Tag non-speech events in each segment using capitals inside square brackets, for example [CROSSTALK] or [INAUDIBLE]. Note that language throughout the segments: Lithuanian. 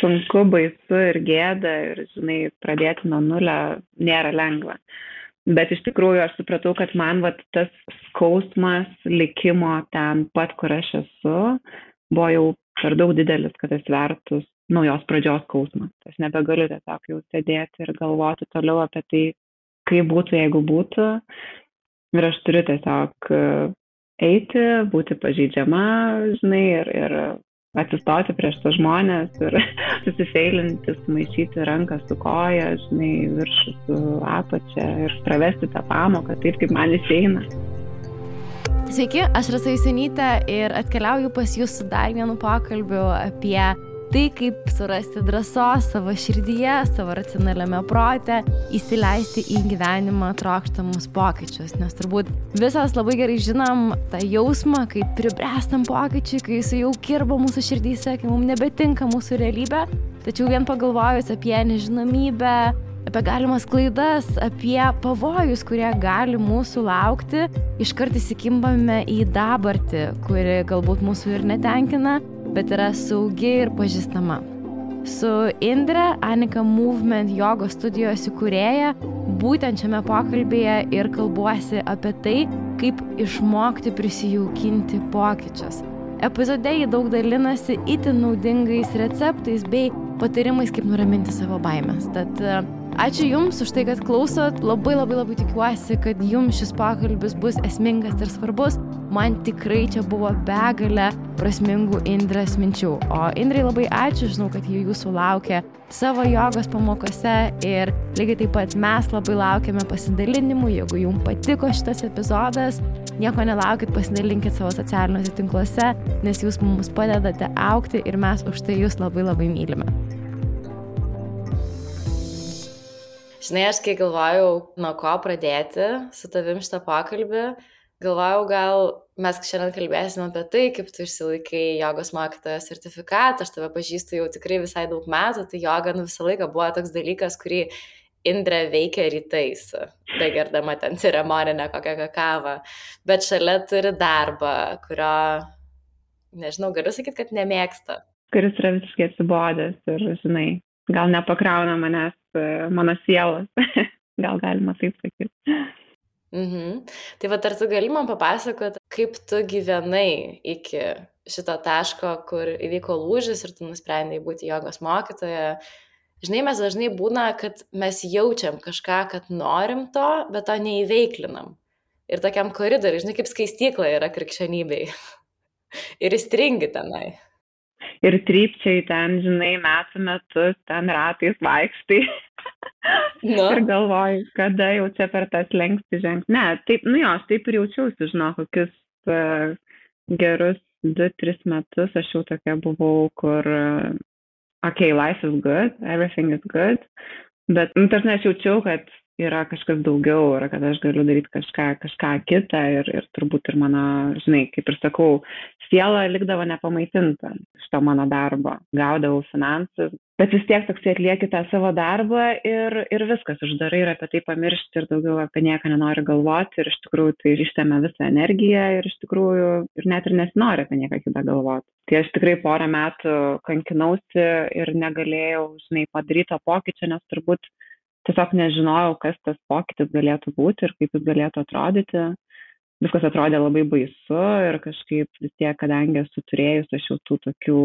sunku, baisu ir gėda ir, žinai, pradėti nuo nulio nėra lengva. Bet iš tikrųjų aš supratau, kad man vat, tas skausmas likimo ten pat, kur aš esu, buvo jau per daug didelis, kad jis vertus naujos pradžios skausmas. Aš nebegaliu tiesiog jau sėdėti ir galvoti toliau apie tai, kaip būtų, jeigu būtų. Ir aš turiu tiesiog eiti, būti pažydžiama, žinai, ir, ir atsistoti prieš tos žmonės ir [LAUGHS] susifeilinti, sumaišyti ranką su koja, žinai, viršų su apačia ir pravesti tą pamoką taip, kaip man išeina. Sveiki, aš Rasa Jusinytė ir atkeliauju pas jūs su dar vienu pokalbiu apie tai, kaip surasti drąsos savo širdyje, savo racionaliame prote, įsileisti į gyvenimą trokštamus pokyčius. Nes turbūt visas labai gerai žinom tą jausmą, kai pribręstam pokyčiui, kai jis jau kirba mūsų širdyse, kai mums nebetinka mūsų realybė. Tačiau vien pagalvojus apie nežinomybę, apie galimas klaidas, apie pavojus, kurie gali mūsų laukti, iškart įsikimbame į dabartį, kuri galbūt mūsų ir netenkina, bet yra saugi ir pažįstama. Su Indre, Anika Movement jogos studijos įkūrėja, būtent šiame pokalbėje ir kalbuosi apie tai, kaip išmokti prisijaukinti pokyčius. Epizode jį daug dalinasi itin naudingais receptais bei patarimais, kaip nuraminti savo baimės. Tad Ačiū Jums už tai, kad klausot. Labai labai labai tikiuosi, kad Jums šis pokalbis bus esmingas ir svarbus. Man tikrai čia buvo begalė prasmingų Indrės minčių. O Indrai labai ačiū, žinau, kad jie Jūsų laukia savo jogos pamokose ir lygiai taip pat mes labai laukiame pasidalinimų. Jeigu Jums patiko šitas epizodas, nieko nelaukit, pasidalinkit savo socialiniuose tinkluose, nes Jūs mums padedate aukti ir mes už tai Jūs labai labai mylime. Žinai, aš kai galvojau, nuo ko pradėti su tavim šitą pokalbį, galvojau, gal mes šiandien kalbėsime apie tai, kaip tu išsilaikai jogos mokytojo sertifikatą, aš tave pažįstu jau tikrai visai daug metų, tai joga nu, visą laiką buvo toks dalykas, kurį Indrė veikia rytais, begerdama ten ceremoninę kokią kakavą, bet šalia turi darbą, kurio, nežinau, galiu sakyti, kad nemėgsta. Kuris yra visiškai atsibodęs ir, žinai, gal nepakrauna manęs mano sielos, [LAUGHS] gal galima taip sakyti. Mhm. Tai va, ar tu gali man papasakot, kaip tu gyvenai iki šito taško, kur įvyko lūžis ir tu nusprendai būti jogos mokytoja. Žinai, mes dažnai būna, kad mes jaučiam kažką, kad norim to, bet to neįveiklinam. Ir tokiam koridoriui, žinai, kaip skaistykla yra krikščionybei. [LAUGHS] ir įstringi tenai ir trypčiai ten, žinai, metų metus, ten ratais vaikštai. [LAUGHS] No. ir galvoju, kada jau čia per tas lengsti žengti. Ne, taip, nu jo, aš taip ir jaučiausi, žinau, kokius uh, gerus 2-3 metus aš jau tokia buvau, kur, uh, okay, life is good, everything is good, bet, nu, tarsi aš jaučiau, kad yra kažkas daugiau ir kad aš galiu daryti kažką, kažką kitą ir, ir turbūt ir mano, žinai, kaip ir sakau, siela likdavo nepamaitinta iš to mano darbo, gaudavau finansus, bet vis tiek toksai atlieki tą savo darbą ir, ir viskas, uždarai ir apie tai pamiršti ir daugiau apie nieką nenori galvoti ir iš tikrųjų tai ištėmė visą energiją ir iš tikrųjų ir net ir nesinori apie nieką kitą galvoti. Tai aš tikrai porą metų kankinausi ir negalėjau, žinai, padaryti to pokyčio, nes turbūt tiesiog nežinojau, kas tas pokytis galėtų būti ir kaip jis galėtų atrodyti. Viskas atrodė labai baisu ir kažkaip vis tiek, kadangi esu turėjus aš jau tų tokių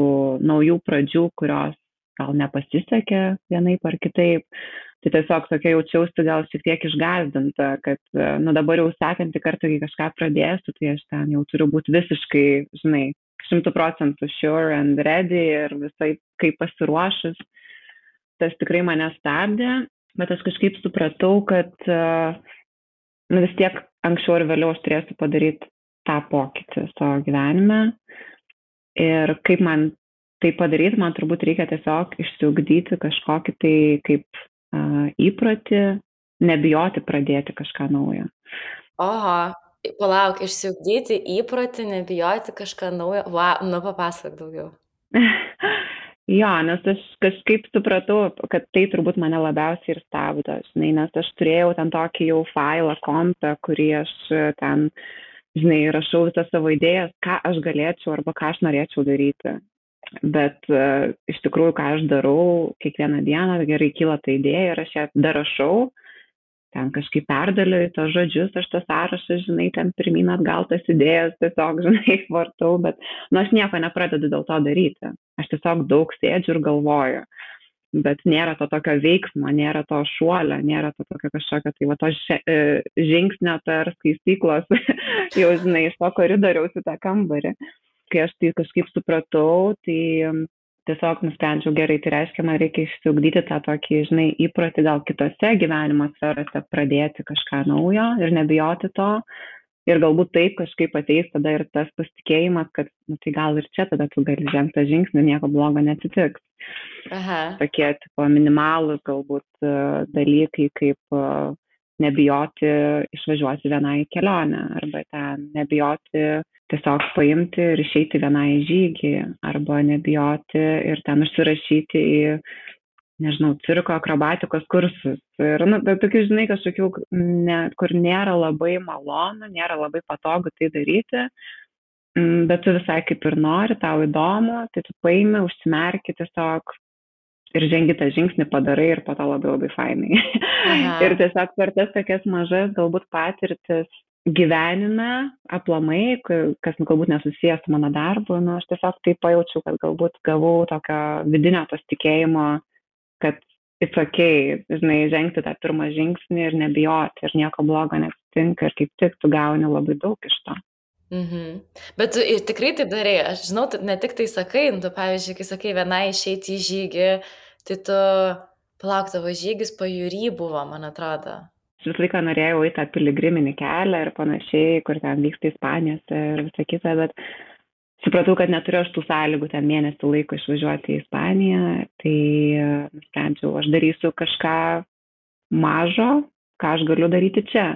naujų pradžių, kurios gal nepasisekė vienaip ar kitaip, tai tiesiog tokia jaučiausi gal šiek tiek išgazdinta, kad, nu dabar jau sekantį kartą, kai kažką pradėsiu, tai aš ten jau turiu būti visiškai, žinai, šimtų procentų sure and ready ir visai kaip pasiruošus. Tas tikrai mane stabdė bet aš kažkaip supratau, kad nu, vis tiek anksčiau ir vėliau aš turėsiu padaryti tą pokytį savo gyvenime. Ir kaip man tai padaryti, man turbūt reikia tiesiog išsiugdyti kažkokį tai kaip uh, įprotį, nebijoti pradėti kažką naujo. Oho, palauk, išsiugdyti įprotį, nebijoti kažką naujo. Va, nu papasakok daugiau. [LAUGHS] Jo, nes aš kažkaip supratau, kad tai turbūt mane labiausiai ir stabdo, žinai, nes aš turėjau ten tokį jau failą kompą, kurį aš ten, žinai, rašau visas savo idėjas, ką aš galėčiau arba ką aš norėčiau daryti. Bet uh, iš tikrųjų, ką aš darau kiekvieną dieną, gerai kyla ta idėja ir aš ją dar rašau, ten kažkaip perdėliu tos žodžius, aš tą sąrašą, žinai, ten pirmin atgal tas idėjas tiesiog, [LAUGHS] žinai, vartau, bet, nu, aš nieko nepradedu dėl to daryti. Aš tiesiog daug sėdžiu ir galvoju. Bet nėra to tokio veiksmo, nėra to šuolio, nėra to tokio kažkokio, tai va to e, žingsnio per skaistyklos, [LAUGHS] jau žinai, iš to koridoriaus į tą kambarį kai aš tai kažkaip supratau, tai tiesiog nusprendžiau gerai, tai reiškia, man reikia išsiugdyti tą tokį, žinai, įprotį gal kitose gyvenimo sferose pradėti kažką naujo ir nebijoti to. Ir galbūt taip kažkaip ateis tada ir tas pasitikėjimas, kad, nu, tai gal ir čia tada tu gali žengti tą žingsnį, nieko blogo neatsitiks. Aha. Tokie, tipo, minimalus galbūt uh, dalykai, kaip uh, nebijoti išvažiuoti vienai kelionę arba ten nebijoti tiesiog paimti ir išeiti vienai žygį arba nebijoti ir ten užsirašyti į, nežinau, cirko akrobatikos kursus. Ir, nu, bet tokių, žinai, kažkokių, ne, kur nėra labai malonu, nėra labai patogu tai daryti, mm, bet tu visai kaip ir nori, tau įdomu, tai tu paimi, užsimerki tiesiog ir žengi tą žingsnį padarai ir po to labai labai fainai. [LAUGHS] ir tiesiog per tas tokias mažas galbūt patirtis gyvenime aplamai, kas galbūt nesusijęs su mano darbu, nu, aš tiesiog taip pajaučiau, kad galbūt gavau tokio vidinio pasitikėjimo, kad it's ok, žinai, žengti tą pirmą žingsnį ir nebijoti ir nieko blogo neatsitinka ir kaip tik tu gauni labai daug iš to. Mhm. Bet tu ir tikrai taip darai, aš žinau, ne tik tai sakai, nu, tu pavyzdžiui, kai sakai vienai išeiti į žygį, tai tu palauk tavo žygis pajūry buvo, man atrodo visą laiką norėjau eiti tą piligriminį kelią ir panašiai, kur ten vyksta Ispanijos ir visa kita, bet supratau, kad neturiu aš tų sąlygų ten mėnesį laiko išvažiuoti į Ispaniją, tai e, nusprendžiau, aš darysiu kažką mažo, ką aš galiu daryti čia.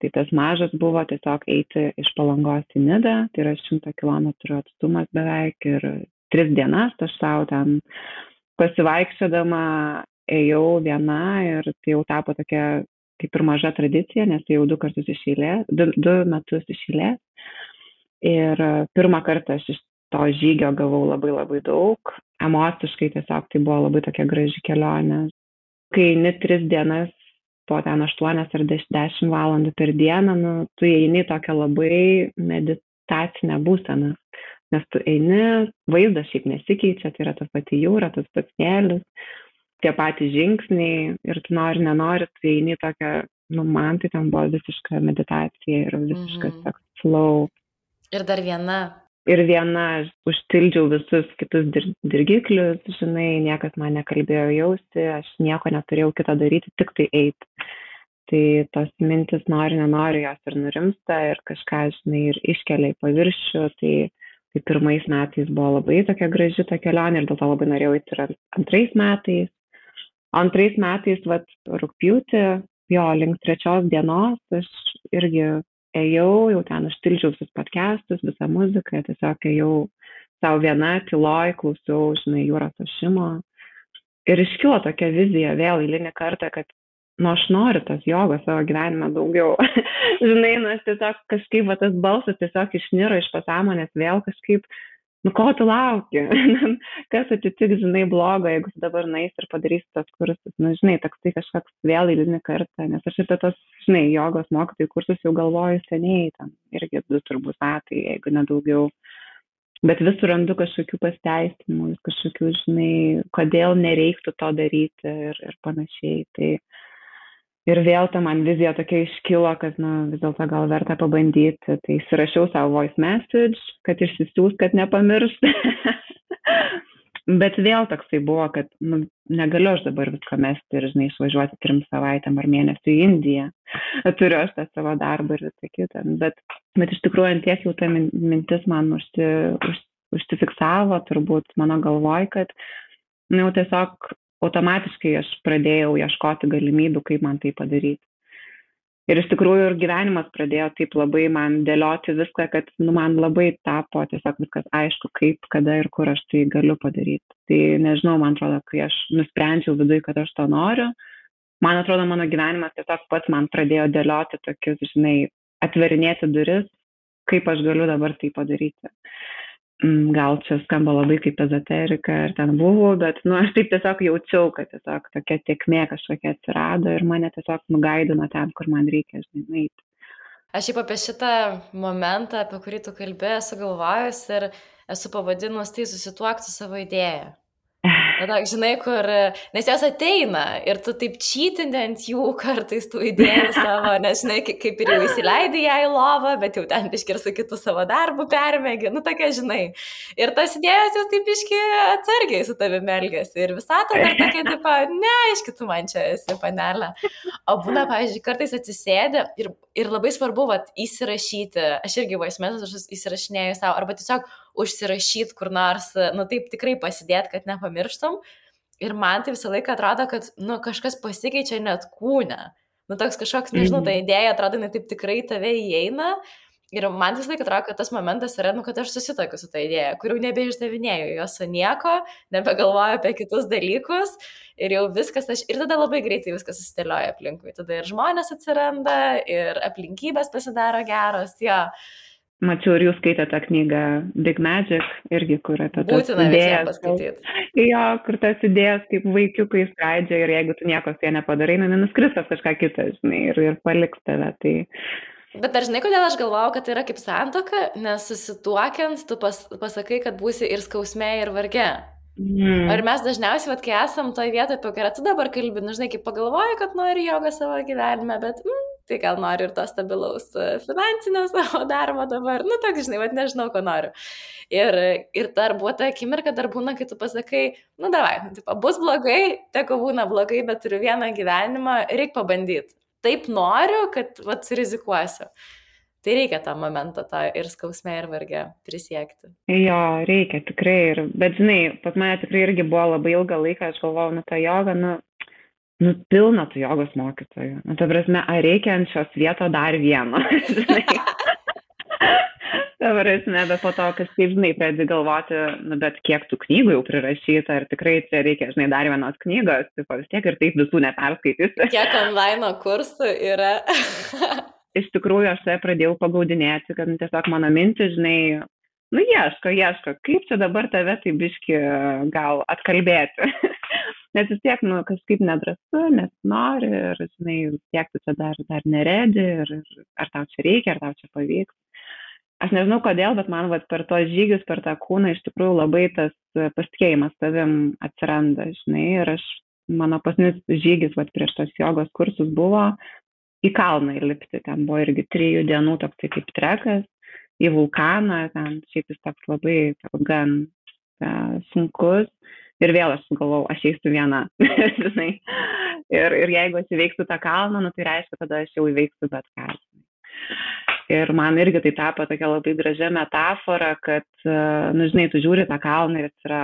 Tai tas mažas buvo tiesiog eiti iš palangos į Nidą, tai yra 100 km atstumas beveik ir tris dienas aš savo ten pasivaikščiodama ėjau viena ir tai jau tapo tokia kaip ir maža tradicija, nes tai jau du kartus iš eilės, du, du metus iš eilės. Ir pirmą kartą aš iš to žygio gavau labai labai daug. Emociškai tiesiog tai buvo labai tokia graži kelionė. Kai net tris dienas, po ten 8 ar 10 valandų per dieną, nu, tu eini tokią labai meditacinę būseną. Nes tu eini, vaizdas šiaip nesikeičia, tai yra ta pati jūra, tas pats smėlis, tie patys žingsniai ir tu nori, nenori, tu eini tokią, nu, man tai ten buvo visiška meditacija ir visiškas mhm. toks flow. Ir dar viena. Ir viena, užtildžiau visus kitus dir dirgiklius, žinai, niekas man nekalbėjo jausti, aš nieko neturėjau kito daryti, tik tai eiti. Tai tos mintis nori, nenori, jos ir nurimsta ir kažką, žinai, ir iškelia į paviršių. Tai, tai pirmais metais buvo labai tokia graži ta kelionė ir dėl to labai norėjau eiti ir antrais metais antrais metais vat rugpjūtį jo link trečios dienos aš irgi ėjau jau ten užtildžiau visus podkestus visą muziką tiesiog ėjau sau viena tyloj klausiau žinai jūros ošimo ir iškilo tokia vizija vėl eilinį kartą kad nu aš noriu tos jogos savo gyvenime daugiau. [LAUGHS] Žinai nu aš tiesiog kažkaip va tas balsas tiesiog išniro iš pasąmonės vėl kažkaip nu ko tu lauki? [LAUGHS] Kas atsitiks žinai blogo jeigu dabar nueisi ir padarysi tuos kursus nu žinai toksai kažkoks vėl eilinį kartą nes aš apie tuos žinai jogos mokytojų kursus jau galvoju seniai ten irgi du turbūt metai jeigu ne daugiau. Bet vis surandu kažkokių pasiteisinimų kažkokių žinai kodėl nereiktų to daryti ir ir panašiai. Tai ir vėl ta man vizija tokia iškilo, kad, na, vis dėlto gal verta pabandyti. Tai įsirašiau savo voice message, kad išsisiūs, kad nepamiršt. [LAUGHS] Bet vėl toksai buvo, kad nu, negaliu aš dabar viską mesti ir, žinai, išvažiuoti trim savaitėm ar mėnesį į Indiją. [LAUGHS] Turiu aš tą savo darbą ir visą kitą. Bet, bet iš tikrųjų, ant tiek jau ta mintis man užsi, už, užsifiksavo, turbūt mano galvoj, kad, na, nu, jau tiesiog automatiškai aš pradėjau ieškoti galimybių, kaip man tai padaryti. Ir iš tikrųjų ir gyvenimas pradėjo taip labai man dėlioti viską, kad nu, man labai tapo tiesiog viskas aišku, kaip, kada ir kur aš tai galiu padaryti. Tai nežinau, man atrodo, kai aš nusprendžiau viduje, kad aš to noriu, man atrodo, mano gyvenimas tiesiog pats man pradėjo dėlioti tokius, žinai, atverinėti duris, kaip aš galiu dabar tai padaryti. mm, gal čia skamba labai kaip ezoterika ir ten buvau, bet, nu, aš taip tiesiog jaučiau, kad tiesiog tokia tiekmė kažkokia atsirado ir mane tiesiog nugaidino ten, kur man reikia, žinai, nueiti. Aš jau apie šitą momentą, apie kurį tu kalbėjai, esu galvojus ir esu pavadinus tai susituokti su savo idėja. Na, tak, žinai, kur, nes jos ateina ir tu taip čytinti ant jų kartais tų idėjų [LAUGHS] savo, nes, žinai, kaip ir jau įsileidai ją į lovą, bet jau ten biški ir su kitu savo darbu permėgi, nu, tokia, žinai. Ir tas idėjas jos taip biški atsargiai su tavimi elgesi. Ir visą tą dar tokia, taip, ne, iš kitų man čia esi panelė. O būna, pavyzdžiui, kartais atsisėdė ir, ir labai svarbu, vat, įsirašyti, aš irgi vaismės, aš įsirašinėjau savo, arba tiesiog užsirašyti kur nors, nu taip tikrai pasidėti, kad nepamirštum. Ir man tai visą laiką atrodo, kad, nu, kažkas pasikeičia net kūne. Nu, toks kažkoks, nežinau, ta mhm. idėja atrodo, jinai taip tikrai tave įeina. Ir man visą laiką atrodo, kad tas momentas yra, nu, kad aš susitokiu su tą idėją, kurių nebeišdavinėjau jos nieko, nebegalvoju apie kitus dalykus ir jau viskas, aš ir tada labai greitai viskas susidėlioja aplinkui. Tada ir žmonės atsiranda, ir aplinkybės pasidaro geros, jo. Ja. Mačiau ir jūs skaitėte tą knygą Big Magic, irgi kur apie tas idėjas. paskaityti. Jo, kur tas idėjas kaip vaikiukai skraidžia ir jeigu tu nieko su jie nepadarai, nu, nenuskristas kažką kitą, žinai, ir, ir paliks tave. Tai... Bet ar žinai, kodėl aš galvojau, kad tai yra kaip santoka, nes susituokiant tu pas, pasakai, kad būsi ir skausme, ir varge. Mm. Ar mes dažniausiai, vat, kai esam toje vietoje, apie kurią tu dabar kalbi, nu, žinai, kaip pagalvoji, kad nori jogą savo gyvenime, bet mm, tai gal noriu ir to stabilaus e, finansinio [LAUGHS] savo darbo dabar, nu, toks, žinai, vad nežinau, ko noriu. Ir, ir dar buvo ta akimirka, dar būna, kai tu pasakai, nu, davai, nu, tipo, bus blogai, teko būna blogai, bet turiu vieną gyvenimą, reikia pabandyti. Taip noriu, kad, vad, rizikuosiu. Tai reikia tą momentą tą ir skausmę ir vargę prisiekti. Jo, reikia tikrai. Ir, bet žinai, pas mane tikrai irgi buvo labai ilgą laiką, aš galvojau, nu tą jogą, nu nu pilna tų jogos mokytojų. Nu, ta prasme, ar reikia ant šios vieto dar vieno? [LAUGHS] ta prasme, bet po to kažkaip, žinai, pradedi galvoti, nu, bet kiek tų knygų jau prirašyta, ar tikrai čia reikia, žinai, dar vienos knygos, tai vis tiek ir taip visų neperskaitysi. kiek online kursų yra? [LAUGHS] Iš tikrųjų, aš save pradėjau pagaudinėti, kad nu, tiesiog mano mintis, žinai, nu ieško, ieško, kaip čia dabar tave tai biški gal atkalbėti. [LAUGHS] nes vis tiek, nu, kažkaip nedrasu, nes nori ir, žinai, tiek tu čia dar, dar neredi ir, ar tau čia reikia, ar tau čia pavyks. Aš nežinau kodėl, bet man vat, per tos žygius, per tą kūną iš tikrųjų labai tas pasitikėjimas savim atsiranda, žinai, ir aš, mano pasnis žygis vat, prieš tos jogos kursus buvo į kalną įlipti, ten buvo irgi trijų dienų toks kaip trekas į vulkaną, ten šiaip jis toks labai toks gan uh, sunkus, Ir vėl aš galvau, aš eisiu viena, [LAUGHS] žinai. Ir, ir jeigu aš įveiksiu tą kalną, nu, tai reiškia, tada aš jau įveiksiu bet ką. Ir man irgi tai tapo tokia labai gražia metafora, kad, nu, žinai, tu žiūri tą kalną ir jis yra,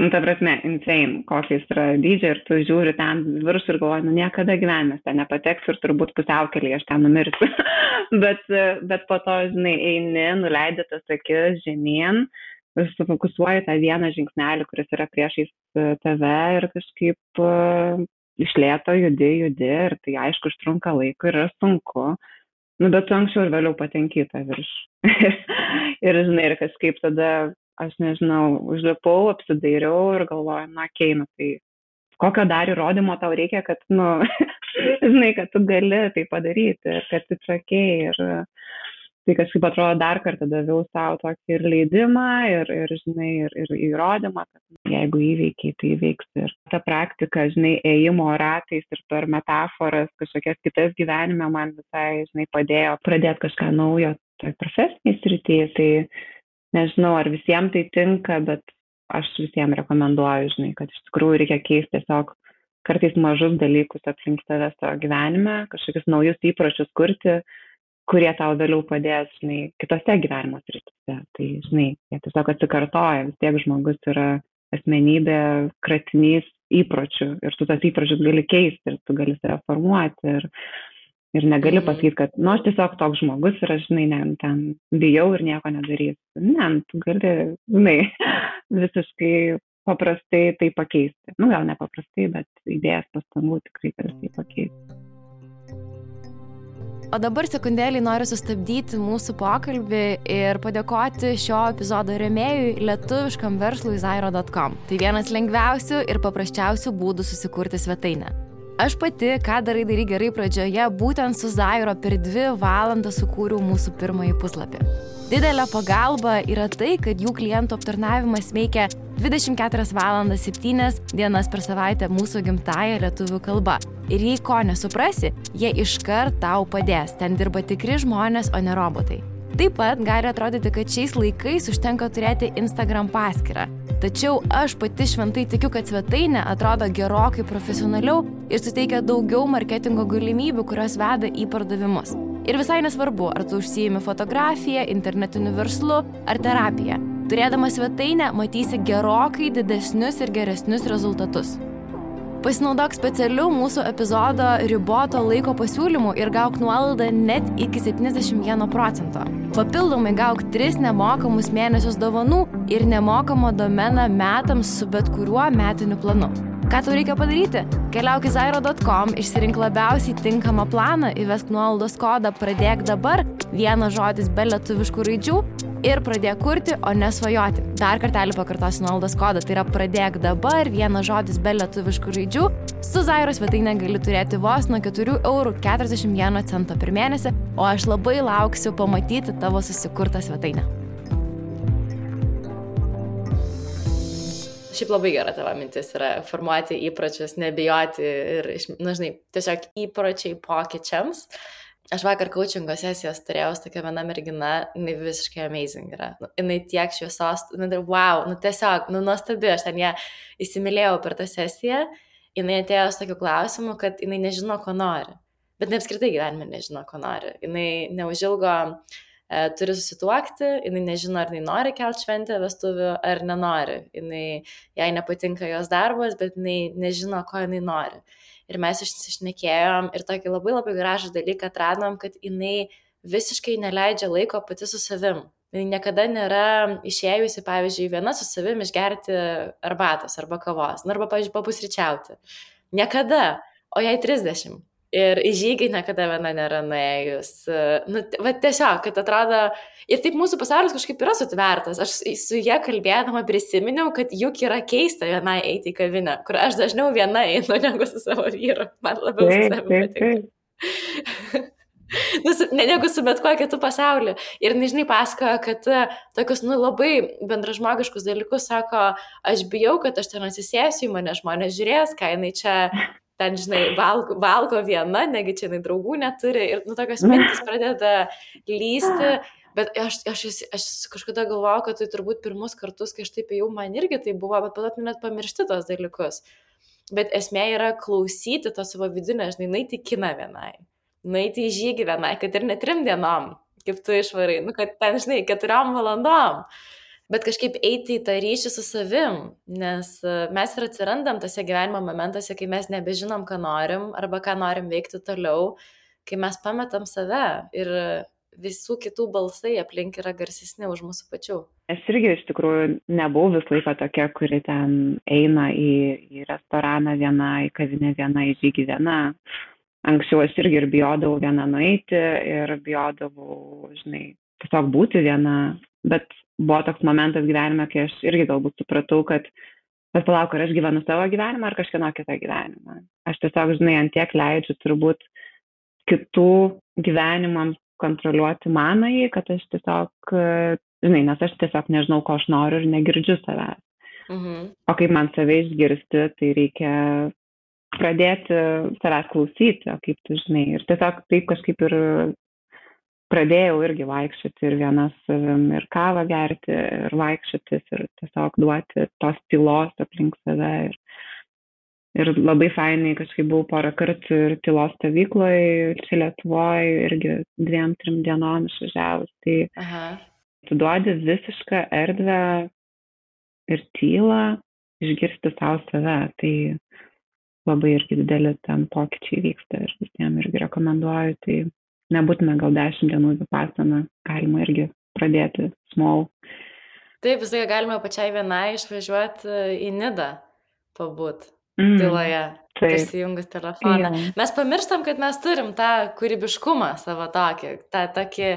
nu, ta prasme, insane, kokiais yra dydžiai ir tu žiūri ten viršų ir galvoji, nu, niekada gyvenime ten nepateksiu ir turbūt pusiaukelį aš ten numirsiu. [LAUGHS] bet, bet po to, žinai, eini, nuleidži tas akis žemyn sufokusuoji tą vieną žingsnelį, kuris yra priešais e, tave ir kažkaip e, iš lėto judi, judi ir tai aišku užtrunka laiko ir yra sunku, nu, bet tu anksčiau ir vėliau patenki tą virš. [LAUGHS] ir žinai, ir kažkaip tada, aš nežinau, užlipau, apsidairiau ir galvoju, na, keinu, tai kokio dar įrodymo tau reikia, kad, nu, [LAUGHS] žinai, kad tu gali tai padaryti, kad tu trakiai ir tai kažkaip atrodo dar kartą daviau savo tokį ir leidimą, ir, ir žinai, ir, ir įrodymą, kad jeigu įveikiai, tai įveiks. Ir ta praktika, žinai, ėjimo ratais ir per metaforas kažkokias kitas gyvenime man visai, žinai, padėjo pradėti kažką naujo toj profesiniai srityje. Tai nežinau, ar visiems tai tinka, bet aš visiems rekomenduoju, žinai, kad iš tikrųjų reikia keisti tiesiog kartais mažus dalykus aplink save savo gyvenime, kažkokius naujus įpročius kurti kurie tau vėliau padės, žinai, kitose gyvenimo srityse. Tai, žinai, jie tiesiog atsikartoja, vis tiek žmogus yra asmenybė, kratinys įpročių ir tu tas įpročius gali keisti ir tu gali save formuoti ir, ir negali mhm. pasakyti, kad, nu, aš tiesiog toks žmogus ir aš, žinai, ne, ten bijau ir nieko nedarysiu. Ne, tu gali, žinai, [LAUGHS] visiškai paprastai tai pakeisti. Nu, gal ne paprastai, bet įdėjęs pastangų tikrai gali tai pakeisti. O dabar sekundėlį noriu sustabdyti mūsų pokalbį ir padėkoti šio epizodo remėjui lietuviškam verslui zairo.com. Tai vienas lengviausių ir paprasčiausių būdų susikurti svetainę. Aš pati, ką darai darai gerai pradžioje, būtent su Zairo per dvi valandas sukūriau mūsų pirmąjį puslapį. Didelė pagalba yra tai, kad jų klientų aptarnavimas veikia 24 valandas 7 dienas per savaitę mūsų gimtaja lietuvių kalba. Ir jei ko nesuprasi, jie iškart tau padės. Ten dirba tikri žmonės, o ne robotai. Taip pat gali atrodyti, kad šiais laikais užtenka turėti Instagram paskyrą. Tačiau aš pati šventai tikiu, kad svetainė atrodo gerokai profesionaliau ir suteikia daugiau marketingo galimybių, kurios veda į pardavimus. Ir visai nesvarbu, ar tu užsijimi fotografiją, internetiniu verslu ar terapiją. Turėdama svetainę matysi gerokai didesnius ir geresnius rezultatus. Pasinaudok specialiu mūsų epizodo riboto laiko pasiūlymu ir gauk nuolaidą net iki 71 procento. Papildomai gauk 3 nemokamus mėnesius dovanų ir nemokamą domeną metams su bet kuriuo metiniu planu. Ką tau reikia padaryti? Keliauk į zairo.com, išsirink labiausiai tinkamą planą, įvesk nuolaidos kodą pradėk dabar, vienas žodis be lietuviškų raidžių ir pradėk kurti, o nesvajoti. Dar kartelį pakartosiu nuolaidos kodą, tai yra pradėk dabar, vienas žodis be lietuviškų raidžių. Su Zairo svetainė gali turėti vos nuo 4,41 eurų per mėnesį, o aš labai lauksiu pamatyti tavo susikurtą svetainę. Šiaip labai gera tavo mintis yra formuoti įpročius, nebijoti ir, na, žinai, tiesiog įpročiai pokyčiams. Aš vakar coachingo sesijos turėjau tokia viena mergina, jinai visiškai amazing yra. Nu, jinai tiek šviesos, nu, tai wow, nu tiesiog, nu nuostabi, aš ten ją įsimylėjau per tą sesiją. Jinai atėjo su tokiu klausimu, kad jinai nežino, ko nori. Bet ne apskritai gyvenime nežino, ko nori. Jinai neužilgo uh, E, turi susituokti, jinai nežino, ar jinai nori kelt šventę vestuvių ar nenori. Jinai, jai nepatinka jos darbas, bet jinai nežino, ko jinai nori. Ir mes išsišnekėjom ir tokį labai labai gražų dalyką atradom, kad jinai visiškai neleidžia laiko pati su savim. Jis niekada nėra išėjusi, pavyzdžiui, viena su savim išgerti arbatos arba kavos, nu, arba, pavyzdžiui, papusryčiauti. Niekada, o jai 30. Ir į žygį niekada viena nėra nuėjus. Nu, va tiesiog, kad atrodo, ir taip mūsų pasaulis kažkaip yra sutvertas. Aš su jie kalbėdama prisiminiau, kad juk yra keista vienai eiti į kavinę, kur aš dažniau viena einu negu su savo vyru. Man labiau su savimi patinka. [LAUGHS] nu, ne negu su bet kokiu kitu pasauliu. Ir nežinai, pasakoja, kad tokius, nu, labai bendražmogiškus dalykus sako, aš bijau, kad aš ten atsisėsiu į mane, žmonės žiūrės, ką jinai čia ten, žinai, valgo, valgo viena, negi čia jinai draugų neturi ir, nu, tokios mintis pradeda lysti, bet aš, aš, aš kažkada galvojau, kad tai turbūt pirmus kartus, kai aš taip jau man irgi tai buvo, bet pat net pamiršti tos dalykus. Bet esmė yra klausyti to savo vidinę, žinai, naiti kiną vienai, naiti į žygį vienai, kad ir net trim dienom, kaip tu išvarai, nu, kad ten, žinai, keturiom valandom bet kažkaip eiti į tą ryšį su savim, nes e, mes ir atsirandam tose gyvenimo momentuose, kai mes nebežinom, ką norim arba ką norim veikti toliau, kai mes pametam save ir visų kitų balsai aplink yra garsesni už mūsų pačių. Aš irgi iš tikrųjų nebuvau visą laiką tokia, kuri ten eina į, į restoraną viena, į kavinę viena, į žygį viena. Anksčiau aš irgi ir bijodavau vieną nueiti ir bijodavau, žinai, tiesiog būti viena, bet buvo toks momentas gyvenime, kai aš irgi galbūt supratau, kad bet palauk, ar aš gyvenu savo gyvenimą ar kažkieno kitą gyvenimą. Aš tiesiog, žinai, ant tiek leidžiu turbūt kitų gyvenimams kontroliuoti manąjį, kad aš tiesiog, žinai, nes aš tiesiog nežinau, ko aš noriu ir negirdžiu savęs. Mhm. O kaip man save išgirsti, tai reikia pradėti savęs klausyti, kaip tu žinai. Ir tiesiog taip kažkaip ir pradėjau irgi vaikščioti ir viena savim ir kavą gerti ir vaikščiotis ir tiesiog duoti tos tylos aplink save. Ir, ir labai fainai kažkaip buvau porą kartų ir tylos stovykloje, čia Lietuvoje, irgi dviem, trim dienom išvažiavus. Tai Aha. tu duodi visišką erdvę ir tylą išgirsti savo save. Tai labai irgi dideli ten pokyčiai vyksta ir visiems irgi rekomenduoju. Tai nebūtina gal 10 dienų vipasaną, galima irgi pradėti small. Taip, visai galima pačiai vienai išvažiuoti į Nidą pabūt mm. tyloje. įsijungus telefoną. Ja. Mes pamirštam, kad mes turim tą kūrybiškumą savo tokį, tą tokį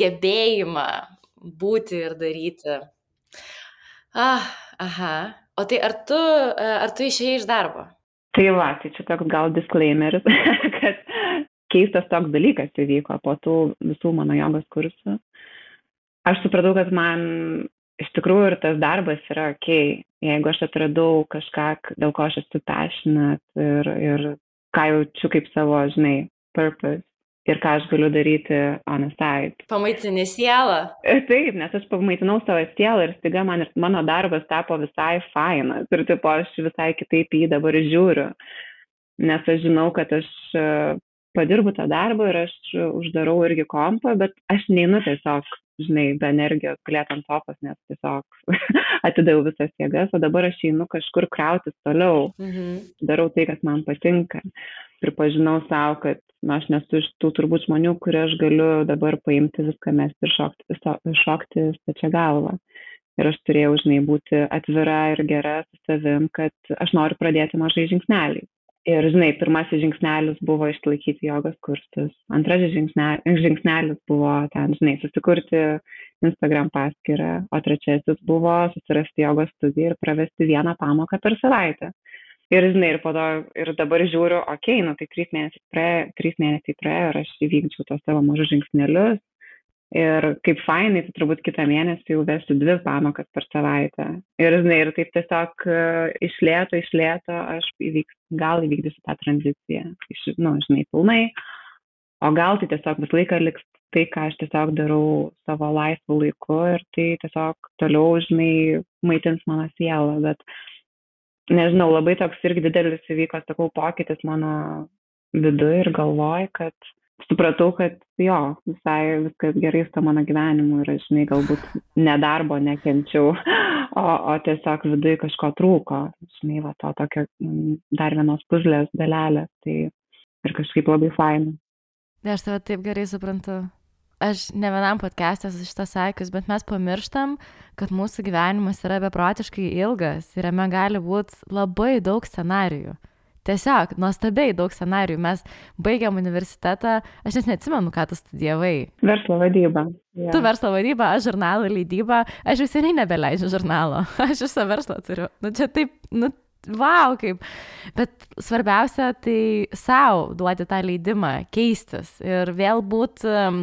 gebėjimą būti ir daryti. Ah, aha. O tai ar tu, ar tu išėjai iš darbo? Tai va, tai čia toks gal disclaimeris, [LAUGHS] kad keistas toks dalykas įvyko po tų visų mano jogos kursų. Aš supratau, kad man iš tikrųjų ir tas darbas yra ok, jeigu aš atradau kažką, dėl ko aš esu passionate ir, ir ką jaučiu kaip savo, žinai, purpose ir ką aš galiu daryti on a side. Pamaitini sielą. E, taip, nes aš pamaitinau savo sielą ir staiga man ir mano darbas tapo visai fainas ir tipo aš visai kitaip jį dabar žiūriu. Nes aš žinau, kad aš padirbu tą darbą ir aš uždarau irgi kompą, bet aš neinu tiesiog, žinai, be energijos galėt ant sofos, nes tiesiog [LAUGHS] atidaviau visas jėgas, o dabar aš einu kažkur krautis toliau, mhm. darau tai, kas man patinka. Pripažinau savo, kad na, aš nesu iš tų turbūt žmonių, kurie aš galiu dabar paimti viską mesti ir šokti, šokti stačia galva. Ir aš turėjau, žinai, būti atvira ir gera su savim, kad aš noriu pradėti mažai žingsneliai. Ir, žinai, pirmasis žingsnelis buvo išlaikyti jogos kursus, antrasis žingsnelis buvo ten, žinai, susikurti Instagram paskyrą, o trečiasis buvo susirasti jogos studiją ir pravesti vieną pamoką per savaitę. Ir žinai ir to ir dabar žiūriu okei nu tai trys mėnesiai praėjo trys mėnesiai praėjo ir aš įvykdžiau tuos savo mažus žingsnelius ir kaip fainai tai turbūt kitą mėnesį jau vesiu dvi pamokas per savaitę. Ir žinai ir taip tiesiog e, iš lėto iš lėto aš įvyks gal įvykdysiu tą tranziciją. Iš nu žinai pilnai. O gal tai tiesiog visą laiką liks tai ką aš tiesiog darau savo laisvu laiku ir tai tiesiog toliau žinai maitins mano sielą. Bet nežinau, labai toks irgi didelis įvyko, sakau, pokytis mano viduje ir galvoj, kad supratau, kad jo, visai viskas gerai su mano gyvenimu ir aš, žinai, galbūt nedarbo nekenčiau, [LAUGHS] o, o tiesiog viduje kažko trūko, žinai, va to tokio dar vienos puzlės dalelės, tai ir kažkaip labai fainai. Aš tave taip gerai suprantu aš ne vienam podcast'e esu šitą sakius, bet mes pamirštam, kad mūsų gyvenimas yra beprotiškai ilgas ir jame gali būti labai daug scenarijų. Tiesiog nuostabiai daug scenarijų. Mes baigiam universitetą, aš net neatsimenu, ką tu studijavai. Verslo vadybą. Ja. Tu verslo vadybą, aš žurnalą leidybą, aš jau seniai nebeleidžiu žurnalo, [LAUGHS] aš visą verslą turiu. Nu čia taip, nu wow, kaip. Bet svarbiausia, tai savo duoti tą leidimą, keistis ir vėl būti um,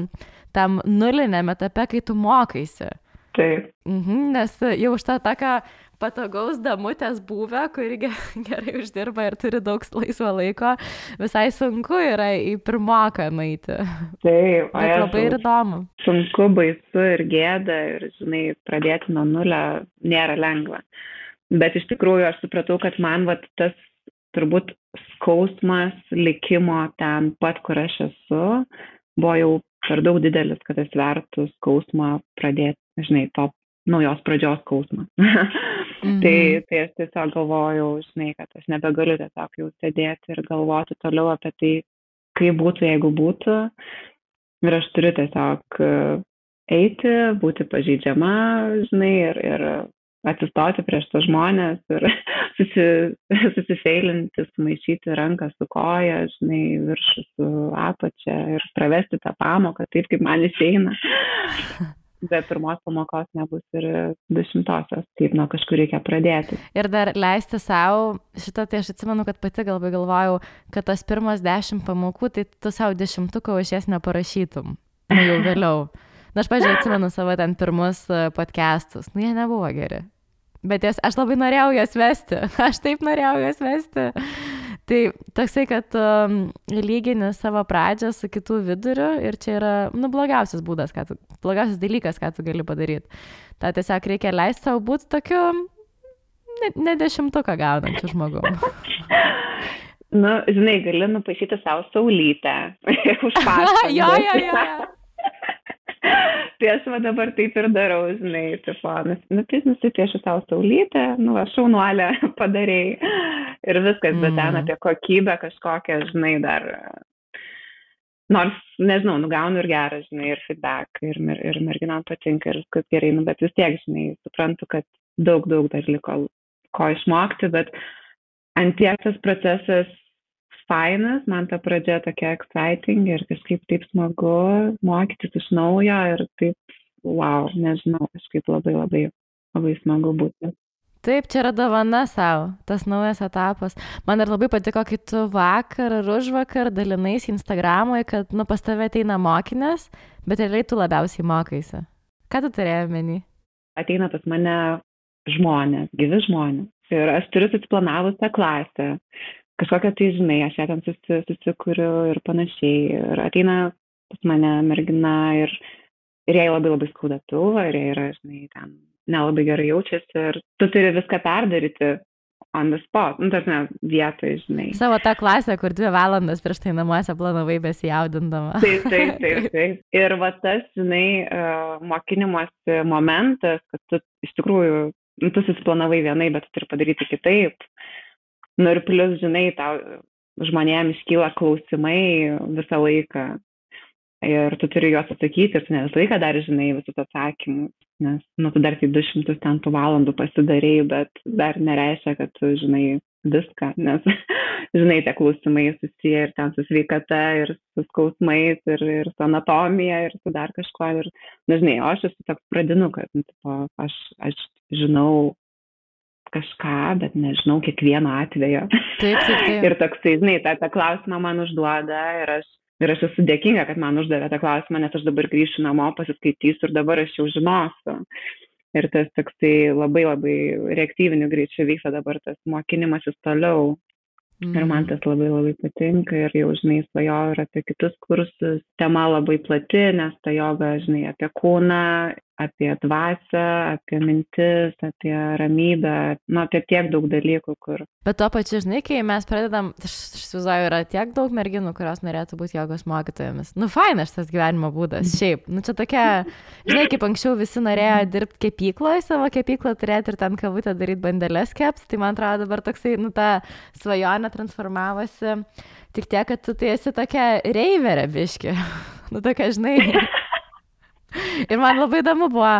tam nuliniam etape, kai tu mokaisi. Taip. Mhm, nes jau už tą tokią patogaus damutės buvę, kuri [LAUGHS] gerai uždirba ir turi daug laisvo laiko, visai sunku yra į pirmoką nueiti. Taip, Bet labai ir įdomu. Sunku, baisu ir gėda ir, žinai, pradėti nuo nulio nėra lengva. Bet iš tikrųjų aš supratau, kad man vat, tas turbūt skausmas likimo ten pat, kur aš esu, buvo jau per daug didelis, kad atsvertų skausmą pradėti, žinai, to naujos pradžios skausmą. [LAUGHS] -hmm. tai, tai aš tiesiog galvojau, žinai, kad aš nebegaliu tiesiog jau sėdėti ir galvoti toliau apie tai, kaip būtų, jeigu būtų. Ir aš turiu tiesiog e, eiti, būti pažeidžiama, žinai, ir, ir atsistoti prieš tos žmonės ir [LAUGHS] susi, [LAUGHS] susifeilinti, sumaišyti ranką su koja, žinai, viršų su apačia ir pravesti tą pamoką taip, kaip man išeina. Be pirmos pamokos nebus ir dešimtosios, taip nuo kažkur reikia pradėti. Ir dar leisti savo, šitą tai aš atsimenu, kad pati galbūt galvojau, kad tas pirmas dešimt pamokų, tai tu savo dešimtuką už jas neparašytum. Nu jau vėliau. Na, aš, pažiūrėjau, atsimenu savo ten pirmus e, podcastus. Nu, jie nebuvo geri. Bet jas, aš labai norėjau jas vesti. [LAUGHS] Aš taip norėjau jas vesti. Tai toksai, kad um, lygini savo pradžią su kitų viduriu ir čia yra, nu, blogiausias būdas, tu, blogiausias dalykas, ką tu gali padaryti. Ta tiesiog reikia leisti savo būti tokiu ne, ne dešimtuką gaunančiu žmogumi. [LAUGHS] Nu, žinai, gali nupaišyti savo saulytę [LAUGHS] už pastatą. [LAUGHS] jo, jo, jo. Tai aš va dabar taip ir darau, žinai, tipo, nu, tai nusipiešiu tau saulytę, nu, aš šaunuolę [LAUGHS] padarėjai ir viskas, mm. bet ten mm. apie kokybę kažkokią, žinai, dar, nors, nežinau, nugaunu ir gerą, žinai, ir feedback, ir, ir, ir merginam patinka, ir viskas gerai, nu, bet vis tiek, žinai, suprantu, kad daug, daug dar liko ko išmokti, bet ant tiek tas procesas fainas, man ta pradžia tokia exciting ir kažkaip taip smagu mokytis iš naujo ir taip, wow, nežinau, kažkaip labai labai, labai smagu būti. Taip, čia yra dovana savo, tas naujas etapas. Man ir labai patiko, kai tu vakar ar už vakar dalinais Instagramoje, kad, nu, pas tave ateina mokinės, bet realiai tu labiausiai mokaisi. Ką tu turėjai menį? Ateina pas mane žmonės, gyvi žmonės. Ir aš turiu susiplanavus tą klasę, kažkokią tai, žinai, aš ją ten susi, susikuriu ir panašiai. Ir ateina pas mane mergina ir, ir jai labai labai skauda pilvą ir jai yra, žinai, ten nelabai gerai jaučiasi ir tu turi viską perdaryti on the spot, nu, tarsi vietoje, žinai. Savo tą klasę, kur dvi valandas prieš tai namuose planavai besijaudindama. Taip, taip, taip, taip. Ir va tas, žinai, mokinimuose momentas, kad tu iš tikrųjų, nu, tu susiplanavai vienai, bet tu turi padaryti kitaip. Nu ir plus, žinai, tau žmonėms iškyla klausimai visą laiką. Ir tu turi juos atsakyti ir tu ne visą laiką dar žinai visus atsakymus nes nu tu dar du šimtus ten tų valandų pasidarei bet dar nereiškia kad tu žinai viską nes [LAUGHS] žinai tie klausimai susiję ir ten su sveikata ir su skausmais ir ir su anatomija ir su dar kažkuo ir na žinai o aš esu toks pradinukas nu tipo aš aš žinau kažką, bet nežinau kiekvieno atvejo. Taip, taip, taip. [LAUGHS] ir toksai, žinai, tą, tą klausimą man užduoda ir aš ir aš esu dėkinga kad man uždavė tą klausimą nes aš dabar grįšiu namo pasiskaitysiu ir dabar aš jau žinosiu ir tas toksai labai labai reaktyviniu greičiu vyksta dabar tas mokinimasis toliau Mm. Ir man tas labai labai patinka ir jau, žinai, svajoju ir apie kitus kursus. Tema labai plati, nes ta joga, žinai, apie kūną, apie dvasę, apie mintis, apie ramybę, nu, apie tiek daug dalykų, kur. Bet tuo pačiu, žinai, kai mes pradedam, aš įsivaizduoju, yra tiek daug merginų, kurios norėtų būti jogos mokytojomis. Nu, fainas tas gyvenimo būdas, šiaip. Nu, čia tokia, žinai, kaip anksčiau visi norėjo dirbti kepykloje, savo kepyklą turėti ir ten kavutę daryti bandelės keps, tai man atrodo dabar toksai, nu, ta svajonė transformavosi. Tik tiek, kad tu tai esi tokia reiverė biški. [LAUGHS] nu, tokia, žinai. Ir man labai įdomu buvo,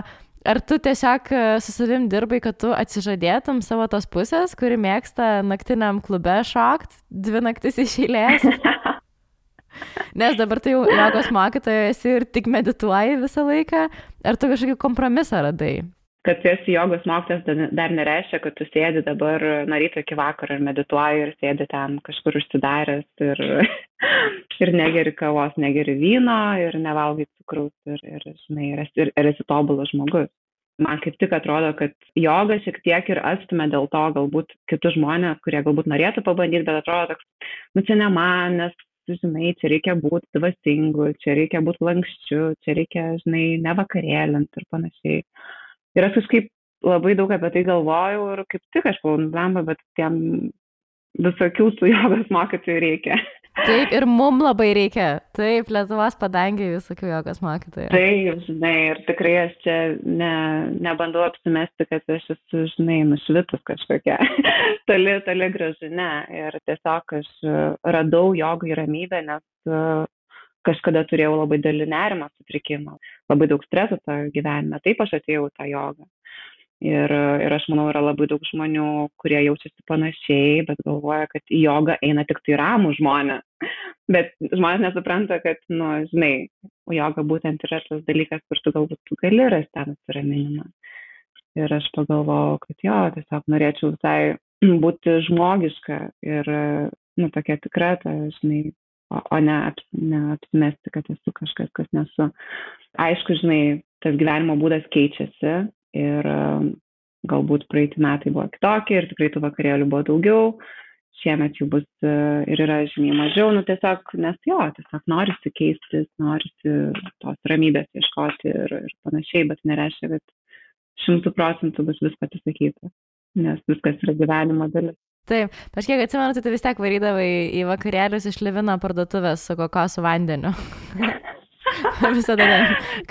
ar tu tiesiog e, su savim dirbai, kad tu atsižadėtum savo tos pusės, kuri mėgsta naktiniam klube šokt, dvi naktis iš eilės. [LAUGHS] Nes dabar tai jau jogos mokytojas ir tik medituoji visą laiką, ar tu kažkokį kompromisą radai? Kad tu esi jogos mokytojas dar nereiškia, kad tu sėdi dabar nuo ryto iki vakaro ir medituoji ir sėdi ten kažkur užsidaręs ir, [LAUGHS] ir negeri kavos, negeri vyno ir nevalgai cukraus ir, ir, žinai, ir, ir, ir esi tobulas žmogus. Man kaip tik atrodo, kad joga šiek tiek ir atstumė dėl to galbūt kitus žmonės, kurie galbūt norėtų pabandyti, bet atrodo toks, nu čia ne man, nes žinai, čia reikia būti dvasingu, čia reikia būti lankščiu, čia reikia, žinai, nevakarėlint ir panašiai ir aš kažkaip labai daug apie tai galvojau ir kaip tik aš buvau nublemba, bet tiem visokių su jogos mokytojų reikia. Taip, ir mum labai reikia. Taip, Lietuvos padangiai visokių jogos mokytojų. Taip, žinai, ir tikrai aš čia ne, nebandau apsimesti, kad aš esu, žinai, nušvitus kažkokia. [LAUGHS] toli, toli gražu, ne. Ir tiesiog aš radau jogą į ramybę, nes kažkada turėjau labai didelį nerimą sutrikimą, labai daug streso tą gyvenime, taip aš atėjau tą jogą. Ir, ir aš manau, yra labai daug žmonių, kurie jaučiasi panašiai, bet galvoja, kad į jogą eina tik tai ramų žmonės. [LAUGHS] Bet žmonės nesupranta, kad, nu, žinai, joga būtent yra tas dalykas, kur tu galbūt tu gali rasti tą nusiraminimą. Ir aš pagalvojau, kad jo, tiesiog norėčiau visai būti žmogiška ir, nu, tokia tikra, ta, žinai, o, o ne, ap, ne apsimesti, kad esu kažkas, kas nesu. Aišku, žinai, tas gyvenimo būdas keičiasi ir galbūt praeitį metai buvo kitokie ir tikrai tų vakarėlių buvo daugiau, šiemet jų bus ir yra žymiai mažiau, nu tiesiog, nes jo, tiesiog norisi keistis, norisi tos ramybės ieškoti ir, ir panašiai, bet nereiškia, kad šimtų procentų bus viską atsisakyti, nes viskas yra gyvenimo dalis. Taip, aš kiek atsimenu, tai vis tiek varydavai į vakarėlius iš Livino parduotuvės su kokosų vandeniu. [LAUGHS] Visada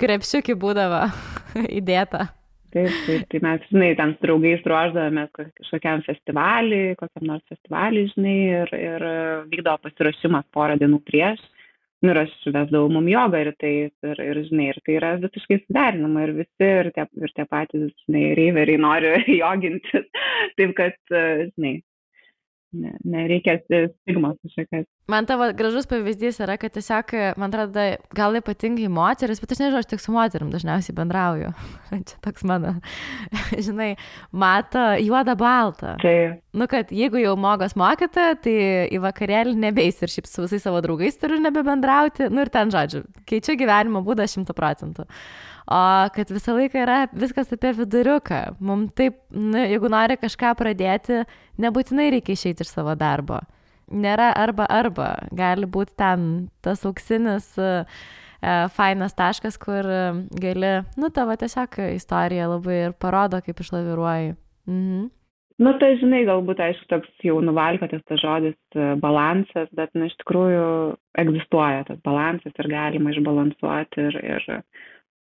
krepšiukį būdavo [LAUGHS] įdėta. Taip, taip, tai mes, žinai, ten su draugais ruoždavomės kažkokiam festivaliui, kokiam nors festivaliui, žinai, ir, ir vykdavo pasiruošimas porą dienų prieš. Nu, ir aš vesdavau mum jogą rytais ir, ir, žinai, ir tai yra visiškai suderinama ir visi, ir tie, ir tie patys, žinai, reiveriai nori [LAUGHS] jogintis. Taip kad, žinai, ne, nereikia stigmos kažkokios. Man tavo gražus pavyzdys yra, kad tiesiog, man atrodo, gal ypatingai moteris, bet aš nežinau, aš tik su moterim dažniausiai bendrauju. [LAUGHS] Čia toks mano, [LAUGHS] žinai, mato juodą baltą. Tai. Nu, kad jeigu jau mogos mokyti, tai į vakarėlį nebeis ir šiaip su visais savo draugais turiu nebebendrauti. Nu ir ten, žodžiu, keičiu gyvenimo būdą šimtų procentų o kad visą laiką yra viskas apie viduriuką. Mums taip, nu, jeigu nori kažką pradėti, nebūtinai reikia išeiti iš savo darbo. Nėra arba arba, gali būti ten tas auksinis uh, fainas taškas, kur gali, nu, tavo tiesiog istorija labai ir parodo, kaip išlaviruoji. Mhm. Nu, tai žinai, galbūt, aišku, toks jau nuvalkotas tas žodis e, balansas, bet, na, nu, iš tikrųjų egzistuoja tas balansas ir galima išbalansuoti ir, ir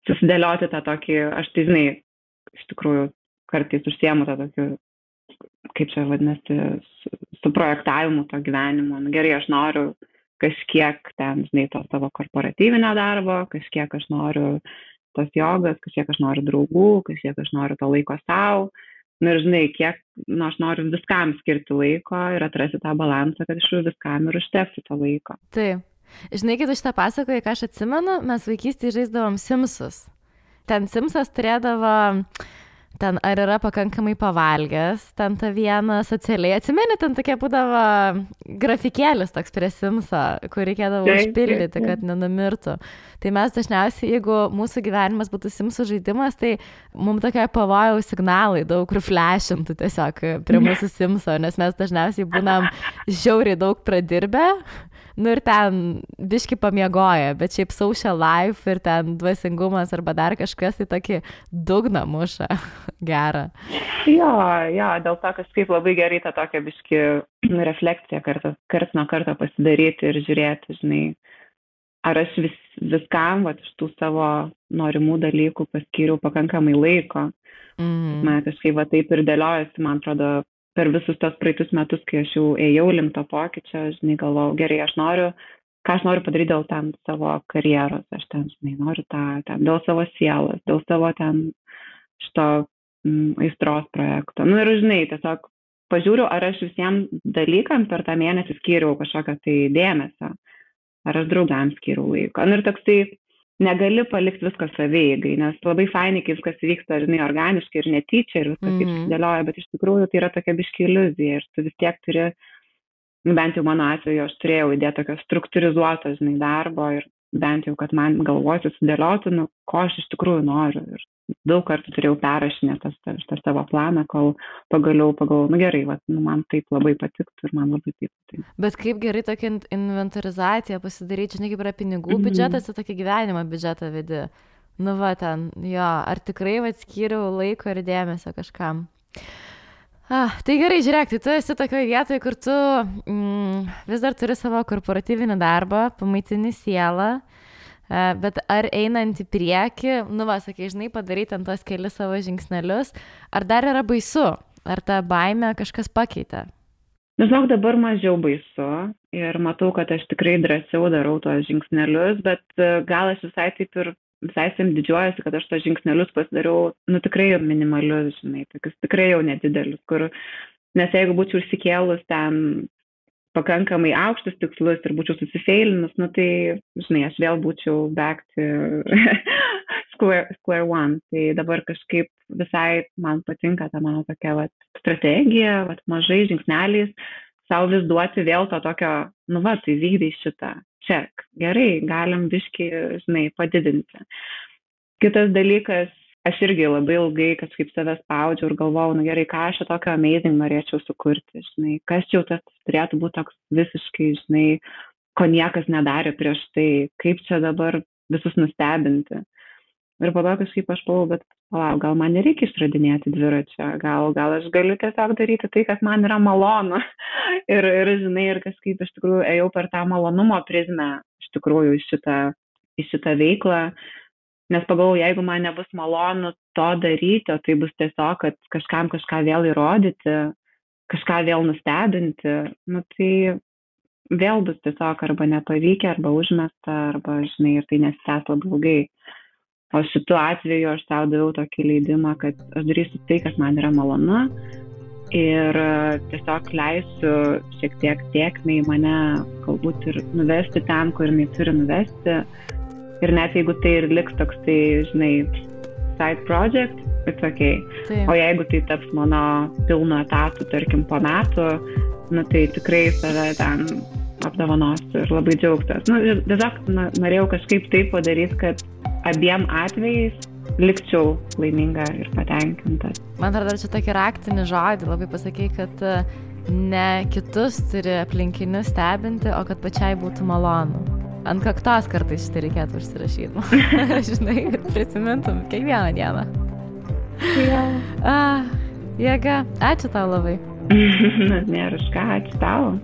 susidėlioti tą tokį, aš tai žinai, iš tikrųjų kartais užsiemu tą tokį, kaip čia vadinasi, su, su to gyvenimo. Nu, gerai, aš noriu kažkiek ten, žinai, to savo korporatyvinio darbo, kažkiek aš noriu tos jogas, kažkiek aš noriu draugų, kažkiek aš noriu to laiko savo. Na nu, ir žinai, kiek, nu, aš noriu viskam skirti laiko ir atrasti tą balansą, kad iš jų viskam ir užteksi to laiko. Taip. Žinai, kai tu šitą pasakoji, ką aš atsimenu, mes vaikystėje žaisdavom Simsus. Ten Simsas turėdavo, ten ar yra pakankamai pavalgęs, ten tą vieną socialiai, atsimeni, ten tokia būdavo grafikėlis toks prie Simso, kur reikėdavo užpildyti, kad nenumirtų. Tai mes dažniausiai, jeigu mūsų gyvenimas būtų Simsų žaidimas, tai mums tokie pavojaus signalai daug kur flešintų tiesiog prie [LAUGHS] mūsų Simso, nes mes dažniausiai būnam žiauriai daug pradirbę nu ir ten biški pamiegoja, bet šiaip social life ir ten dvasingumas arba dar kažkas tai tokį dugną muša [LAUGHS] gerą. Jo, jo, dėl to kažkaip labai gerai tą tokią biški refleksiją kartą, kart nuo karto pasidaryti ir žiūrėti, žinai, ar aš vis, viskam, va, iš tų savo norimų dalykų paskyriau pakankamai laiko. Mm. Man kažkaip va taip ir dėliojasi, man atrodo, per visus tos praeitus metus, kai aš jau ėjau link to pokyčio, žinai, galvojau, gerai, aš noriu, ką aš noriu padaryti dėl ten savo karjeros, aš ten, žinai, noriu tą, ten, dėl savo sielos, dėl savo ten šito mm, aistros projekto. Nu ir, žinai, tiesiog pažiūriu, ar aš visiems dalykams per tą mėnesį skyriau kažkokią tai dėmesio, ar aš draugams skyriau laiko. Nu ir toksai negali palikti visko savieigai, nes labai fainai, kai viskas vyksta, žinai, organiškai ir netyčia ir viskas mm -hmm. išdėlioja, bet iš tikrųjų tai yra tokia biški iliuzija ir tu vis tiek turi, nu, bent jau mano atveju, aš turėjau įdėti tokio struktūrizuoto, žinai, darbo ir bent jau, kad man galvoj susidėliotų, nu, ko aš iš tikrųjų noriu. Ir daug kartų turėjau perrašinę tas, tas, tas savo planą, kol pagaliau pagalvojau, nu gerai, va, nu, man taip labai patiktų ir man labai taip patiktų. Bet kaip gerai tokia inventorizacija pasidaryti, žinai, kaip yra pinigų mm -hmm. biudžetas, tai tokį gyvenimo biudžetą vedi. Nu va ten, jo, ar tikrai atskyriau laiko ir dėmesio kažkam. Ah, tai gerai, žiūrėk, tai tu esi tokioje vietoje, kur tu mm, vis dar turi savo korporatyvinį darbą, pamaitini sielą, Bet ar einant į priekį, nu, va, sakai, žinai, padaryti ant tos kelius savo žingsnelius, ar dar yra baisu, ar ta baime kažkas pakeitė? Žinok, dabar mažiau baisu ir matau, kad aš tikrai drąsiau darau tos žingsnelius, bet e, gal aš visai taip ir visai sim didžiuojasi, kad aš tos žingsnelius pasidariau, nu tikrai minimalius, žinai, tokius tikrai jau nedidelius, kur, nes jeigu būčiau užsikėlus ten pakankamai aukštus tikslus ir būčiau susifeilinus, nu tai, žinai, aš vėl būčiau back to [LAUGHS] square, square one. Tai dabar kažkaip visai man patinka ta mano tokia vat, strategija, vat, mažai žingsneliais, savo vis duoti vėl to tokio, nu va, tai vykdai šitą, ček, gerai, galim biški, žinai, padidinti. Kitas dalykas, aš irgi labai ilgai kažkaip save spaudžiau ir galvojau, nu gerai, ką aš tokio amazing norėčiau sukurti, žinai, kas jau tas turėtų būti toks visiškai, žinai, ko niekas nedarė prieš tai, kaip čia dabar visus nustebinti. Ir po to kažkaip aš pagalvojau, bet palauk, gal man nereikia išradinėti dviračio, gal, gal aš galiu tiesiog daryti tai, kas man yra malonu. [LAUGHS] ir, ir, žinai, ir kažkaip iš tikrųjų ėjau per tą malonumo prizmę, iš tikrųjų, į šitą, į šitą veiklą nes pagalvojau jeigu man nebus malonu to daryti o tai bus tiesiog kad kažkam kažką vėl įrodyti kažką vėl nustebinti nu tai vėl bus tiesiog arba nepavykę arba užmesta arba žinai ir tai nesitęs labai ilgai o šitu atveju aš sau daviau tokį leidimą kad aš darysiu tai kas man yra malonu ir e, tiesiog leisiu šiek tiek tiekmę į mane, galbūt ir nuvesti ten, kur jinai turi nuvesti. Ir net jeigu tai ir liks toks, tai, žinai, side project, it's ok. Taip. O jeigu tai taps mano pilno etatų, tarkim, po metų, nu, tai tikrai save ten apdovanosiu ir labai džiaugtas. Nu, tiesiog norėjau kažkaip taip padaryti, kad abiem atvejais likčiau laiminga ir patenkinta. Man atrodo, čia tokį raktinį žodį labai pasakai, kad e, ne kitus turi aplinkinius stebinti, o kad pačiai būtų malonu. Ant kaktos kartais šitą reikėtų užsirašyti. [LAUGHS] Žinai, kad prisimintum kiekvieną dieną. Ja. Ah, jėga, ačiū tau labai. [LAUGHS] Nėra už ką, ačiū tau.